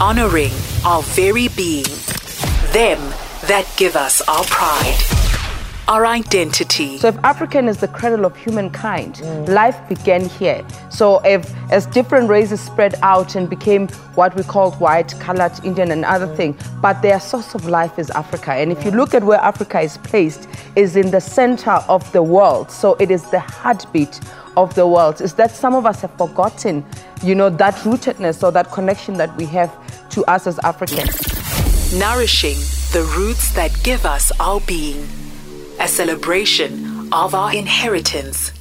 honoring our very being, them that give us our pride, our identity. So if African is the cradle of humankind, mm. life began here. So if as different races spread out and became what we called white, colored, Indian and other mm. thing, but their source of life is Africa. And if you look at where Africa is placed, is in the center of the world. So it is the heartbeat of the world. Is that some of us have forgotten, you know, that rootedness or that connection that we have to us as Africans. Nourishing the roots that give us our being, a celebration of our inheritance